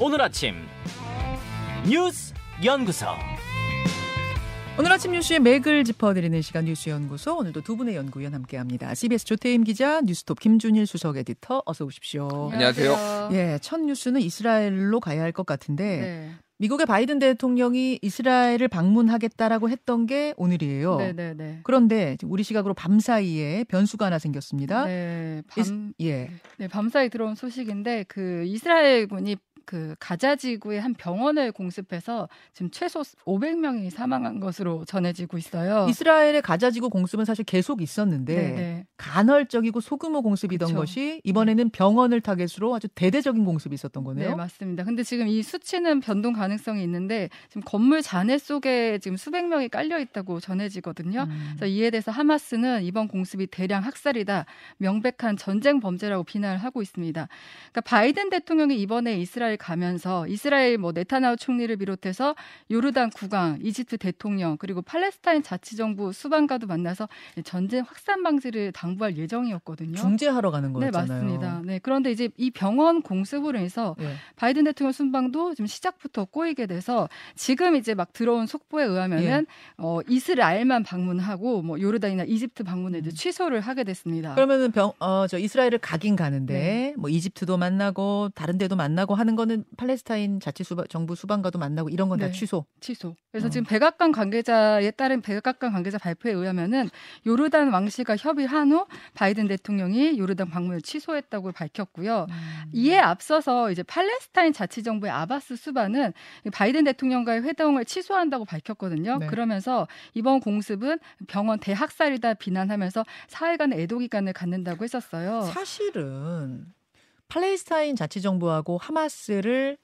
오늘 아침 뉴스 연구소 오늘 아침 뉴스의 맥을 짚어드리는 시간 뉴스연구소 오늘도 두 분의 연구위원 함께합니다. CBS 조태임 기자, 뉴스톱 김준일 수석 에디터 어서 오십시오. 안녕하세요. 예, 첫 뉴스는 이스라엘로 가야 할 것 같은데 네. 미국의 바이든 대통령이 이스라엘을 방문하겠다라고 했던 게 오늘이에요. 네네네. 그런데 지금 우리 시각으로 밤 사이에 변수가 하나 생겼습니다. 네, 이스- 밤, 예. 네, 밤 사이 들어온 소식인데 그 이스라엘군이 그 가자 지구의 한 병원을 공습해서 지금 최소 500명이 사망한 것으로 전해지고 있어요. 이스라엘의 가자 지구 공습은 사실 계속 있었는데 네네. 간헐적이고 소규모 공습이던 그쵸. 것이 이번에는 병원을 타겟으로 아주 대대적인 공습이 있었던 거네요. 네, 맞습니다. 근데 지금 이 수치는 변동 가능성이 있는데 지금 건물 잔해 속에 지금 수백 명이 깔려 있다고 전해지거든요. 음. 그래서 이에 대해서 하마스는 이번 공습이 대량 학살이다, 명백한 전쟁 범죄라고 비난을 하고 있습니다. 그러니까 바이든 대통령이 이번에 이스라엘 가면서 이스라엘 뭐 네타나후 총리를 비롯해서 요르단 국왕, 이집트 대통령 그리고 팔레스타인 자치정부 수반과도 만나서 전쟁 확산 방지를 당 부할 예정이었거든요. 중재하러 가는 네, 거였잖아요. 맞습니다. 네, 그런데 이제 이 병원 공습으로 인해서 예. 바이든 대통령 순방도 지금 시작부터 꼬이게 돼서 지금 이제 막 들어온 속보에 의하면은 예. 어, 이스라엘만 방문하고 뭐 요르단이나 이집트 방문을 이제 음. 취소를 하게 됐습니다. 그러면은 병, 어, 저 이스라엘을 가긴 가는데 네. 뭐 이집트도 만나고 다른 데도 만나고 하는 거는 팔레스타인 자치 수바, 정부 수반과도 만나고 이런 건다 네. 취소. 취소. 그래서 어. 지금 백악관 관계자에 따른 백악관 관계자 발표에 의하면은 요르단 왕실과 협의한 후 바이든 대통령이 요르단 방문을 취소했다고 밝혔고요. 음. 이에 앞서서 이제 팔레스타인 자치정부의 아바스 수반은 바이든 대통령과의 회동을 취소한다고 밝혔거든요. 네. 그러면서 이번 공습은 병원 대학살이다 비난하면서 사흘간의 애도 기간을 갖는다고 했었어요. 사실은 팔레스타인 자치 정부하고 하마스를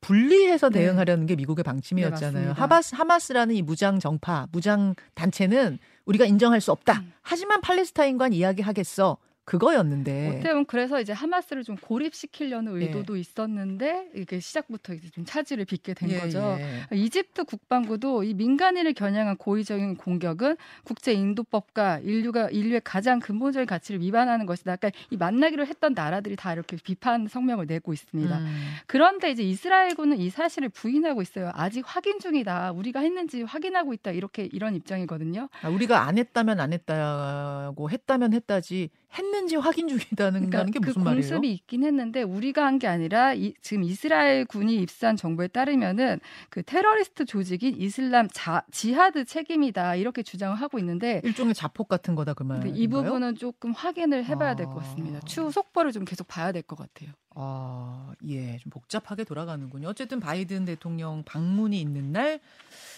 분리해서 네. 대응하려는 게 미국의 방침이었잖아요. 네. 하마스 하마스라는 이 무장 정파, 무장 단체는 우리가 인정할 수 없다. 음. 하지만 팔레스타인과는 이야기하겠어. 그거였는데. 어떻게 보면 그래서 이제 하마스를 좀 고립시키려는 예. 의도도 있었는데 이게 시작부터 이제 좀 차질을 빚게 된 예, 거죠. 예. 이집트 국방부도 이 민간인을 겨냥한 고의적인 공격은 국제 인도법과 인류가 인류의 가장 근본적인 가치를 위반하는 것이다. 그러니까 이 만나기로 했던 나라들이 다 이렇게 비판 성명을 내고 있습니다. 음. 그런데 이제 이스라엘군은 이 사실을 부인하고 있어요. 아직 확인 중이다. 우리가 했는지 확인하고 있다. 이렇게 이런 입장이거든요. 아, 우리가 안 했다면 안 했다고 했다면 했다지 했는지 확인 중이다는 그러니까 게그 무슨 말이에요? 공습이 있긴 했는데 우리가 한 게 아니라 이, 지금 이스라엘 군이 입수한 정보에 따르면은 그 테러리스트 조직인 이슬람 자, 지하드 책임이다 이렇게 주장을 하고 있는데 일종의 자폭 같은 거다 그 말인가요? 이 부분은 조금 확인을 해봐야 될것 아. 같습니다. 추후 속보를 좀 계속 봐야 될 것 같아요. 아, 예, 좀 복잡하게 돌아가는군요. 어쨌든 바이든 대통령 방문이 있는 날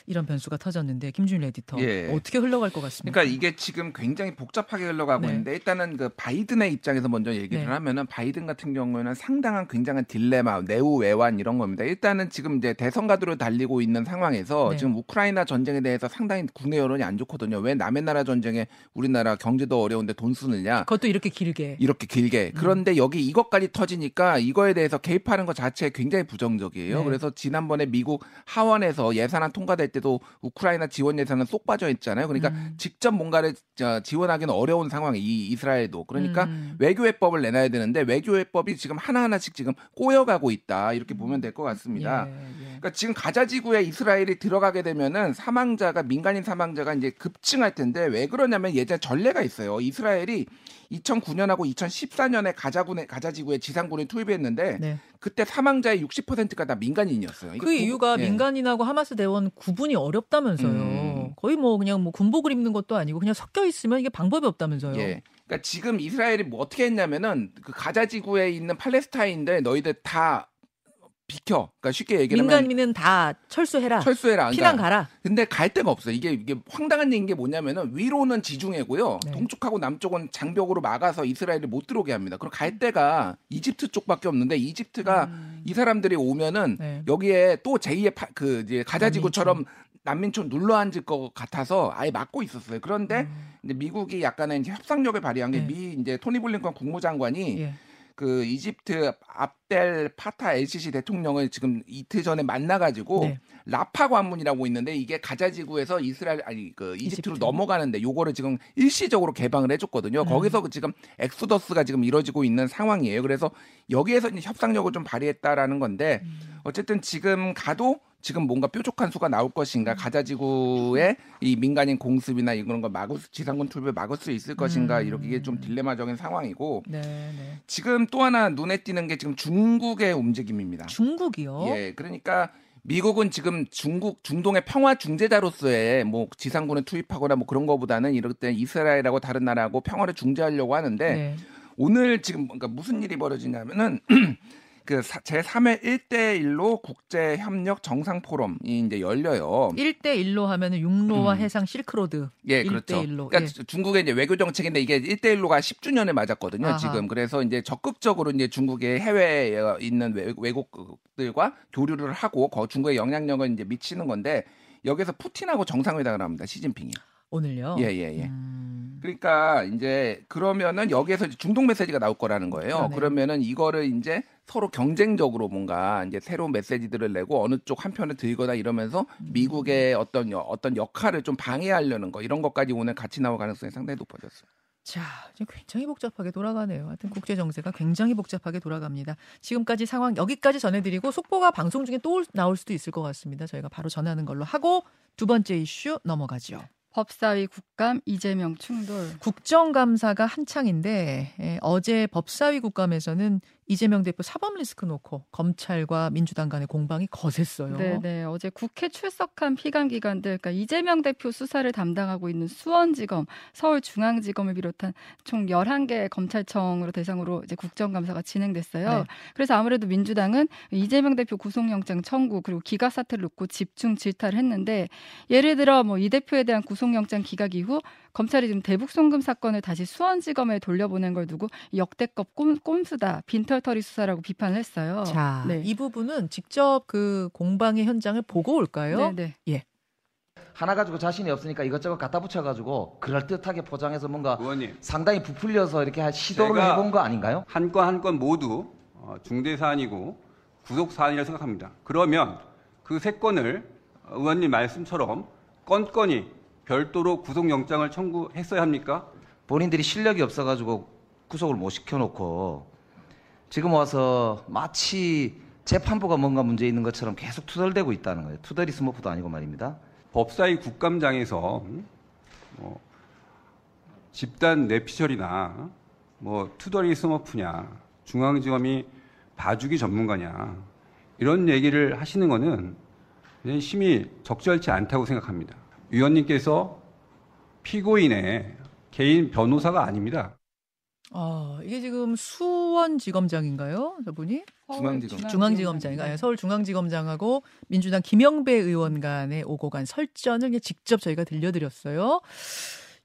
이런 변수가 터졌는데 김준일 에디터 예. 어떻게 흘러갈 것 같습니까? 그러니까 이게 지금 굉장히 복잡하게 흘러가고 네. 있는데 일단은 그 바이든의 입장에서 먼저 얘기를 네. 하면은 바이든 같은 경우에는 상당한 굉장한 딜레마, 내후 외환 이런 겁니다. 일단은 지금 이제 대선 가도로 달리고 있는 상황에서 네. 지금 우크라이나 전쟁에 대해서 상당히 국내 여론이 안 좋거든요. 왜 남의 나라 전쟁에 우리나라 경제도 어려운데 돈 쓰느냐? 그것도 이렇게 길게. 이렇게 길게. 음. 그런데 여기 이것까지 터지니까 이거에 대해서 개입하는 것 자체에 굉장히 부정적이에요. 네. 그래서 지난번에 미국 하원에서 예산안 통과될 때도 우크라이나 지원 예산은 쏙 빠져 있잖아요. 그러니까 음. 직접 뭔가를 저, 지원하기는 어려운 상황이 이 이스라엘도. 그러니까 음. 외교회법을 내놔야 되는데 외교회법이 지금 하나하나씩 지금 꼬여가고 있다. 이렇게 보면 될 것 같습니다. 예, 예. 그러니까 지금 가자 지구에 이스라엘이 들어가게 되면은 사망자가 민간인 사망자가 이제 급증할 텐데 왜 그러냐면 예전 전례가 있어요. 이스라엘이 2009년하고 2014년에 가자군에 가자 지구에 지상군을 투입했는데 네. 그때 사망자의 60%가 다 민간인이었어요. 그 구- 이유가 예. 민간인하고 하마스 대원 구분 이 어렵다면서요. 음. 거의 뭐 그냥 뭐 군복을 입는 것도 아니고 그냥 섞여 있으면 이게 방법이 없다면서요. 예. 그러니까 지금 이스라엘이 뭐 어떻게 했냐면은 그 가자 지구에 있는 팔레스타인들 너희들 다 비켜. 그러니까 쉽게 얘기하면 민간인은 다 철수해라. 철수해라. 그러니까 피난 가라. 근데 갈 데가 없어요. 이게 이게 황당한 얘기인 게 뭐냐면은 위로는 지중해고요. 네. 동쪽하고 남쪽은 장벽으로 막아서 이스라엘을 못 들어오게 합니다. 그럼 갈 데가 이집트 쪽밖에 없는데 이집트가 음. 이 사람들이 오면은 네. 여기에 또 제2의 파, 그 이제 가자 지구처럼 난민촌 눌러 앉을 것 같아서 아예 막고 있었어요. 그런데 음. 이제 미국이 약간의 이제 협상력을 발휘한 게 네. 미 이제 토니 블링컨 국무장관이 예. 그 이집트 압델 파타 엘시시 대통령을 지금 이틀 전에 만나가지고 네. 라파 관문이라고 있는데 이게 가자 지구에서 이스라엘 아니 그 이집트로 이집트. 넘어가는데 요거를 지금 일시적으로 개방을 해줬거든요. 음. 거기서 그 지금 엑소더스가 지금 이루어지고 있는 상황이에요. 그래서 여기에서 협상력을 좀 발휘했다라는 건데 음. 어쨌든 지금 가도 지금 뭔가 뾰족한 수가 나올 음. 것인가 가자 지구의 이 민간인 공습이나 이런 걸 막을 수, 지상군 투입을 막을 수 있을 것인가 음. 이렇게 이게 좀 딜레마적인 상황이고 네, 네. 지금 또 하나 눈에 띄는 게 지금 중국의 움직임입니다. 중국이요. 예, 그러니까 미국은 지금 중국 중동의 평화 중재자로서의 뭐 지상군을 투입하거나 뭐 그런 거보다는 이럴 때 이스라엘하고 다른 나라하고 평화를 중재하려고 하는데 네. 오늘 지금 그러니까 무슨 일이 벌어지냐면은 그 제 3회 1대 1로 국제 협력 정상 포럼이 이제 열려요. 1대 1로 하면은 육로와 음. 해상 실크로드. 예, 1대 그렇죠. 1로. 그러니까 예. 중국의 이제 외교 정책인데 이게 1대 1로가 10주년을 맞았거든요, 아하. 지금. 그래서 이제 적극적으로 이제 중국의 해외에 있는 외- 외국들과 교류를 하고 거 중국의 영향력을 이제 미치는 건데 여기서 푸틴하고 정상회담을 합니다, 시진핑이. 오늘요. 예, 예, 예. 음. 그러니까 이제 그러면은 여기에서 이제 중동 메시지가 나올 거라는 거예요. 그러네요. 그러면은 이거를 이제 서로 경쟁적으로 뭔가 이제 새로운 메시지들을 내고 어느 쪽 한편을 들거나 이러면서 음. 미국의 어떤 여- 어떤 역할을 좀 방해하려는 거 이런 것까지 오늘 같이 나올 가능성이 상당히 높아졌어요. 자, 이제 굉장히 복잡하게 돌아가네요. 하여튼 국제 정세가 굉장히 복잡하게 돌아갑니다. 지금까지 상황 여기까지 전해드리고 속보가 방송 중에 또 나올 수도 있을 것 같습니다. 저희가 바로 전하는 걸로 하고 두 번째 이슈 넘어가죠. 법사위 국감 이재명 충돌. 국정감사가 한창인데 예, 어제 법사위 국감에서는 이재명 대표 사법 리스크 놓고 검찰과 민주당 간의 공방이 거셌어요. 네, 네. 어제 국회 출석한 피감 기관들, 그러니까 이재명 대표 수사를 담당하고 있는 수원지검, 서울중앙지검을 비롯한 총 11개 검찰청으로 대상으로 이제 국정감사가 진행됐어요. 네. 그래서 아무래도 민주당은 이재명 대표 구속영장 청구 그리고 기각 사태를 놓고 집중 질타를 했는데 예를 들어 뭐 이 대표에 대한 구속영장 기각 이후 검찰이 지금 대북 송금 사건을 다시 수원지검에 돌려보낸 걸 두고 역대급 꼼, 꼼수다, 빈털터리 수사라고 비판을 했어요. 자, 네. 이 부분은 직접 그 공방의 현장을 보고 올까요? 네, 네. 하나 가지고 자신이 없으니까 이것저것 갖다 붙여가지고 그럴듯하게 포장해서 뭔가 의원님 상당히 부풀려서 이렇게 할 시도를 해본 거 아닌가요? 한 건 한 건 모두 어, 중대 사안이고 구속 사안이라고 생각합니다. 그러면 그 세 건을 의원님 말씀처럼 건건이 별도로 구속영장을 청구했어야 합니까? 본인들이 실력이 없어가지고 구속을 못 시켜놓고 지금 와서 마치 재판부가 뭔가 문제 있는 것처럼 계속 투덜대고 있다는 거예요. 투덜이 스머프도 아니고 말입니다. 법사위 국감장에서 음, 뭐 집단 뇌피셜이나 뭐 투더리 스머프냐 중앙지검이 봐주기 전문가냐 이런 얘기를 하시는 거는 심히 적절치 않다고 생각합니다. 위원님께서 피고인의 개인 변호사가 아닙니다. 아, 이게 지금 수원지검장인가요? 저분이? 중앙지검. 중앙지검장인가요? 네. 서울중앙지검장하고 민주당 김영배 의원 간의 오고 간 설전을 직접 저희가 들려드렸어요.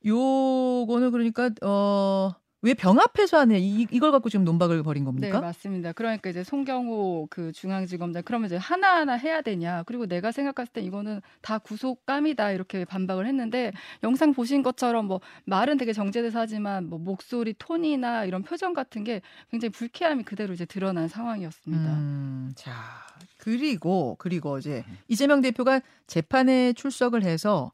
요거는 그러니까 어. 왜 병합해서 하네? 이, 이걸 갖고 지금 논박을 벌인 네, 겁니까? 맞습니다. 그러니까 이제 송경호 그 중앙지검장 그러면 이제 하나하나 해야 되냐. 그리고 내가 생각했을 때 이거는 다 구속감이다. 이렇게 반박을 했는데 영상 보신 것처럼 뭐 말은 되게 정제돼서 하지만 뭐 목소리 톤이나 이런 표정 같은 게 굉장히 불쾌함이 그대로 이제 드러난 상황이었습니다. 음, 자, 그리고 그리고 어제 이재명 대표가 재판에 출석을 해서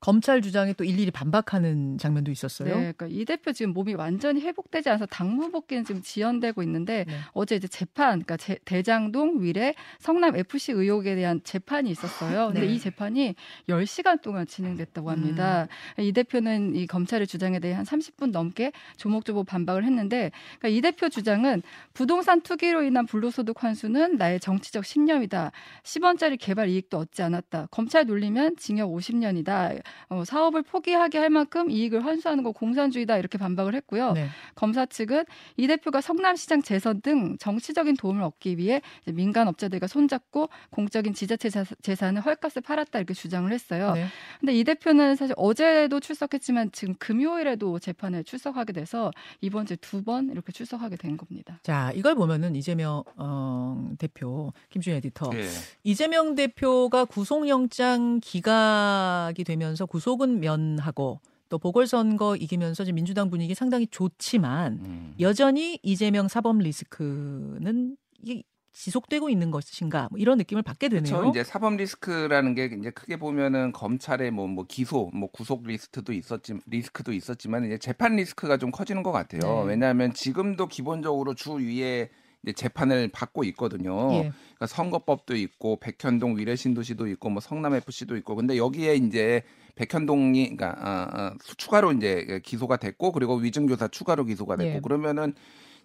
검찰 주장에 또 일일이 반박하는 장면도 있었어요. 네, 그러니까 이 대표 지금 몸이 완전히 회복되지 않아서 당무 복귀는 지금 지연되고 있는데 네. 어제 이제 재판, 그러니까 제- 대장동 위례 성남 FC 의혹에 대한 재판이 있었어요. 근데 네. 이 재판이 10시간 동안 진행됐다고 합니다. 음. 이 대표는 이 검찰의 주장에 대해 한 30분 넘게 조목조목 반박을 했는데 그러니까 이 대표 주장은 부동산 투기로 인한 불로소득 환수는 나의 정치적 신념이다. 10원짜리 개발 이익도 얻지 않았다. 검찰 놀리면 징역 50년이다. 어, 사업을 포기하게 할 만큼 이익을 환수하는 거 공산주의다 이렇게 반박을 했고요. 네. 검사 측은 이 대표가 성남시장 재선 등 정치적인 도움을 얻기 위해 이제 민간 업자들과 손잡고 공적인 지자체 자- 재산을 헐값에 팔았다 이렇게 주장을 했어요. 네. 근데 이 대표는 사실 어제도 출석했지만 지금 금요일에도 재판에 출석하게 돼서 이번 주두번 이렇게 출석하게 된 겁니다. 자, 이걸 보면은 이재명 어, 대표 김준 에디터 예. 이재명 대표가 구속영장 기각이 되면서 구속은 면하고 또 보궐선거 이기면서 지금 민주당 분위기 상당히 좋지만 음. 여전히 이재명 사법 리스크는 이게 지속되고 있는 것인가 뭐 이런 느낌을 받게 되네요. 그렇죠. 이제 사법 리스크라는 게 이제 크게 보면은 검찰의 뭐, 뭐 기소, 뭐 구속 리스트도 있었지 리스크도 있었지만 이제 재판 리스크가 좀 커지는 것 같아요. 네. 왜냐하면 지금도 기본적으로 주 위에 이제 재판을 받고 있거든요. 예. 그러니까 선거법도 있고 백현동 위례신도시도 있고 뭐 성남 FC도 있고 근데 여기에 이제 백현동이 그러니까 아, 아, 추가로 이제 기소가 됐고 그리고 위증교사 추가로 기소가 됐고 예. 그러면은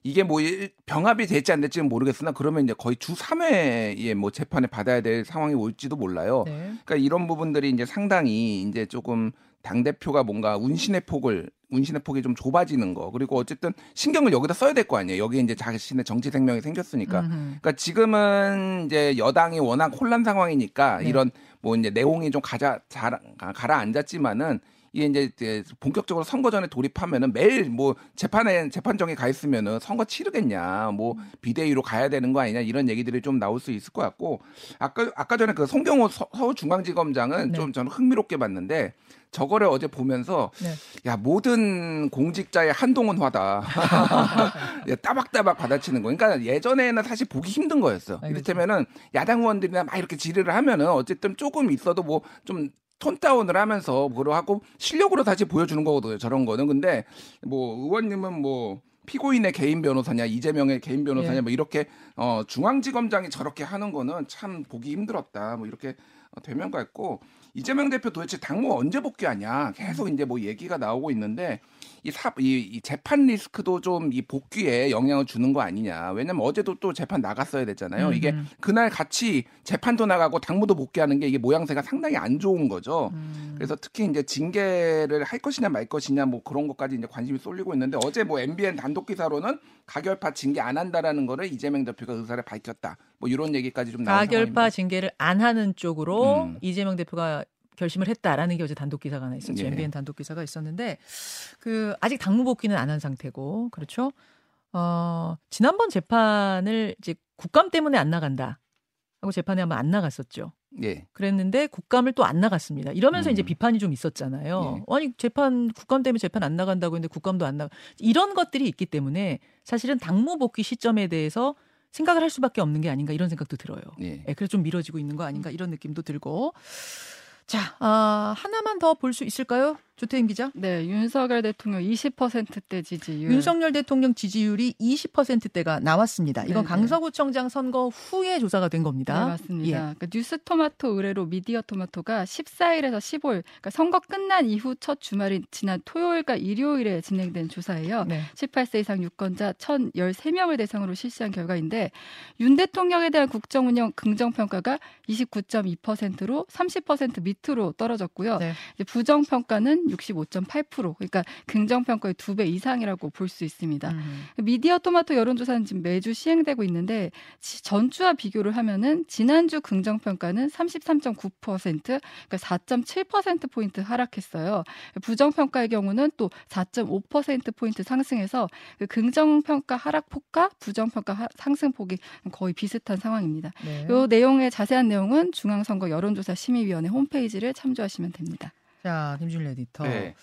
이게 뭐 일- 병합이 될지 안 될지는 모르겠으나 그러면 이제 거의 주 3회에 뭐 재판을 받아야 될 상황이 올지도 몰라요. 네. 그러니까 이런 부분들이 이제 상당히 이제 조금 당 대표가 뭔가 운신의 폭을 운신의 폭이 좀 좁아지는 거 그리고 어쨌든 신경을 여기다 써야 될 거 아니에요. 여기 이제 자신의 정치 생명이 생겼으니까. 음흠. 그러니까 지금은 이제 여당이 워낙 혼란 상황이니까 네. 이런 뭐 이제 내용이 좀 가자 자, 가라앉았지만은 이게 이제 본격적으로 선거 전에 돌입하면은 매일 뭐 재판에 재판정에 가 있으면은 선거 치르겠냐 뭐 비대위로 가야 되는 거 아니냐 이런 얘기들이 좀 나올 수 있을 것 같고 아까 아까 전에 그 송경호 서- 서울중앙지검장은 네. 좀 저는 흥미롭게 봤는데 저거를 어제 보면서 네. 야 모든 공직자의 한동훈 화다 야, 따박따박 받아치는 거. 그러니까 예전에는 사실 보기 힘든 거였어. 이를테면은 야당 의원들이나 막 이렇게 질의를 하면은 어쨌든 조금 있어도 뭐 좀톤 다운을 하면서 뭐로 하고 실력으로 다시 보여주는 거거든요. 저런 거는. 근데 뭐 의원님은 뭐 피고인의 개인 변호사냐 이재명의 개인 변호사냐 예. 뭐 이렇게 어 중앙지검장이 저렇게 하는 거는 참 보기 힘들었다. 뭐 이렇게 어, 되면 같고 이재명 대표 도대체 당무 언제 복귀하냐 계속 이제 뭐 얘기가 나오고 있는데 이, 사, 이, 이 재판 리스크도 좀 이 복귀에 영향을 주는 거 아니냐. 왜냐면 어제도 또 재판 나갔어야 됐잖아요. 이게 음. 그날 같이 재판도 나가고 당무도 복귀하는 게 이게 모양새가 상당히 안 좋은 거죠. 음. 그래서 특히 이제 징계를 할 것이냐 말 것이냐 뭐 그런 것까지 이제 관심이 쏠리고 있는데 어제 뭐 MBN 단독 기사로는 가결파 징계 안 한다라는 거를 이재명 대표가 의사를 밝혔다. 뭐 이런 얘기까지 좀 나온 가결파. 징계를 안 하는 쪽으로 음. 이재명 대표가 결심을 했다라는 게 어제 단독 기사가 하나 있었죠. 예. MBN 단독 기사가 있었는데 그 아직 당무 복귀는 안 한 상태고 그렇죠. 어, 지난번 재판을 이제 국감 때문에 안 나간다. 하고 재판에 한번 안 나갔었죠. 예. 그랬는데 국감을 또 안 나갔습니다. 이러면서 음. 이제 비판이 좀 있었잖아요. 예. 아니 재판 국감 때문에 재판 안 나간다고 했는데 국감도 안 나. 이런 것들이 있기 때문에 사실은 당무 복귀 시점에 대해서 생각을 할 수밖에 없는 게 아닌가 이런 생각도 들어요. 예. 예, 그래서 좀 미뤄지고 있는 거 아닌가 이런 느낌도 들고. 자, 아, 하나만 더 볼 수 있을까요? 조태임 기자. 네, 윤석열 대통령 20%대 지지율. 윤석열 대통령 지지율이 20%대가 나왔습니다. 이건 네네. 강서구청장 선거 후에 조사가 된 겁니다. 네, 맞습니다. 예. 그러니까 뉴스토마토 의뢰로 미디어 토마토가 14일에서 15일, 그러니까 선거 끝난 이후 첫 주말인 지난 토요일과 일요일에 진행된 조사예요. 네. 18세 이상 유권자 1,013명을 대상으로 실시한 결과인데 윤 대통령에 대한 국정 운영 긍정 평가가 29.2%로 30% 밑으로 떨어졌고요. 네. 부정 평가는 65.8%. 그러니까 긍정 평가의 두 배 이상이라고 볼 수 있습니다. 음. 미디어 토마토 여론조사는 지금 매주 시행되고 있는데 지- 전주와 비교를 하면은 지난주 긍정 평가는 33.9% 그러니까 4.7% 포인트 하락했어요. 부정 평가의 경우는 또 4.5% 포인트 상승해서 그 긍정 평가 하락 폭과 부정 평가 상승 폭이 거의 비슷한 상황입니다. 네. 이 내용의 자세한 내용은 중앙선거 여론조사 심의위원회 홈페이지를 참조하시면 됩니다. 자, 김준일 에디터. 네.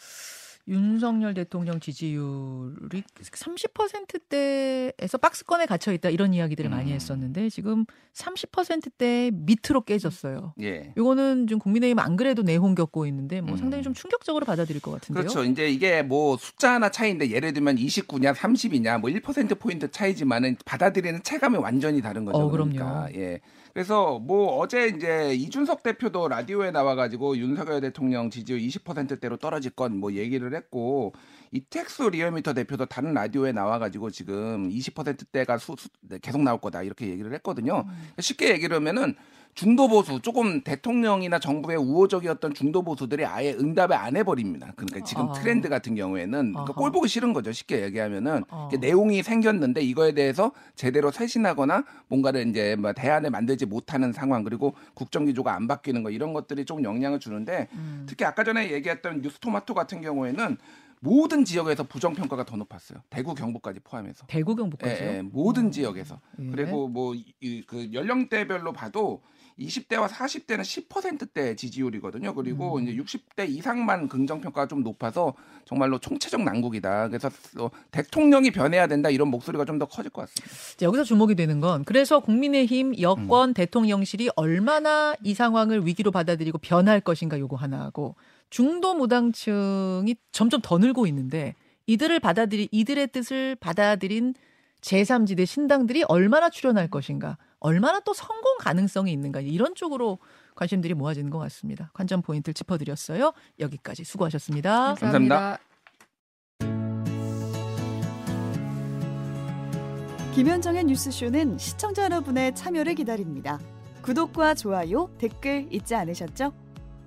윤석열 대통령 지지율이 30%대에서 박스권에 갇혀 있다 이런 이야기들을 많이 음. 했었는데 지금 30%대 밑으로 깨졌어요. 예. 이거는 지금 국민의힘 안 그래도 내홍 겪고 있는데 뭐 음. 상당히 좀 충격적으로 받아들일 것 같은데요. 그렇죠. 이제 이게 뭐 숫자 하나 차이인데 예를 들면 29냐 30이냐 뭐 1% 포인트 차이지만은 받아들이는 체감이 완전히 다른 거죠. 어, 그럼요. 그러니까. 예. 그래서 뭐 어제 이제 이준석 대표도 라디오에 나와가지고 윤석열 대통령 지지율 20%대로 떨어질 건 뭐 얘기를 했고 이택수 리얼미터 대표도 다른 라디오에 나와가지고 지금 20%대가 수, 수- 네, 계속 나올 거다 이렇게 얘기를 했거든요. 쉽게 얘기를 하면은 중도 보수 조금 대통령이나 정부의 우호적이었던 중도 보수들이 아예 응답을 안 해버립니다. 그러니까 지금 아. 트렌드 같은 경우에는 그러니까. 꼴 보기 싫은 거죠. 쉽게 얘기하면은 어. 내용이 생겼는데 이거에 대해서 제대로 쇄신하거나 뭔가를 이제 뭐 대안을 만들지 못하는 상황 그리고 국정 기조가 안 바뀌는 거 이런 것들이 조금 영향을 주는데 음. 특히 아까 전에 얘기했던 뉴스토마토 같은 경우에는 모든 지역에서 부정 평가가 더 높았어요. 대구 경북까지 포함해서. 대구 경북까지요. 예, 예, 모든 지역에서 예. 그리고 뭐그 연령대별로 봐도 20대와 40대는 10%대 지지율이거든요. 그리고 음. 이제 60대 이상만 긍정 평가가 좀 높아서 정말로 총체적 난국이다. 그래서 어, 대통령이 변해야 된다 이런 목소리가 좀 더 커질 것 같습니다. 자, 여기서 주목이 되는 건 그래서 국민의힘 음. 여권 대통령실이 얼마나 이 상황을 위기로 받아들이고 변할 것인가 요거 하나 하고 중도 무당층이 점점 더 늘고 있는데 이들을 받아들이 이들의 뜻을 받아들인 제3지대 신당들이 얼마나 출연할 것인가 얼마나 또 성공 가능성이 있는가 이런 쪽으로 관심들이 모아지는 것 같습니다. 관전 포인트를 짚어드렸어요. 여기까지 수고하셨습니다. 감사합니다. 김현정의 뉴스쇼는 시청자 여러분의 참여를 기다립니다. 구독과 좋아요, 댓글 잊지 않으셨죠?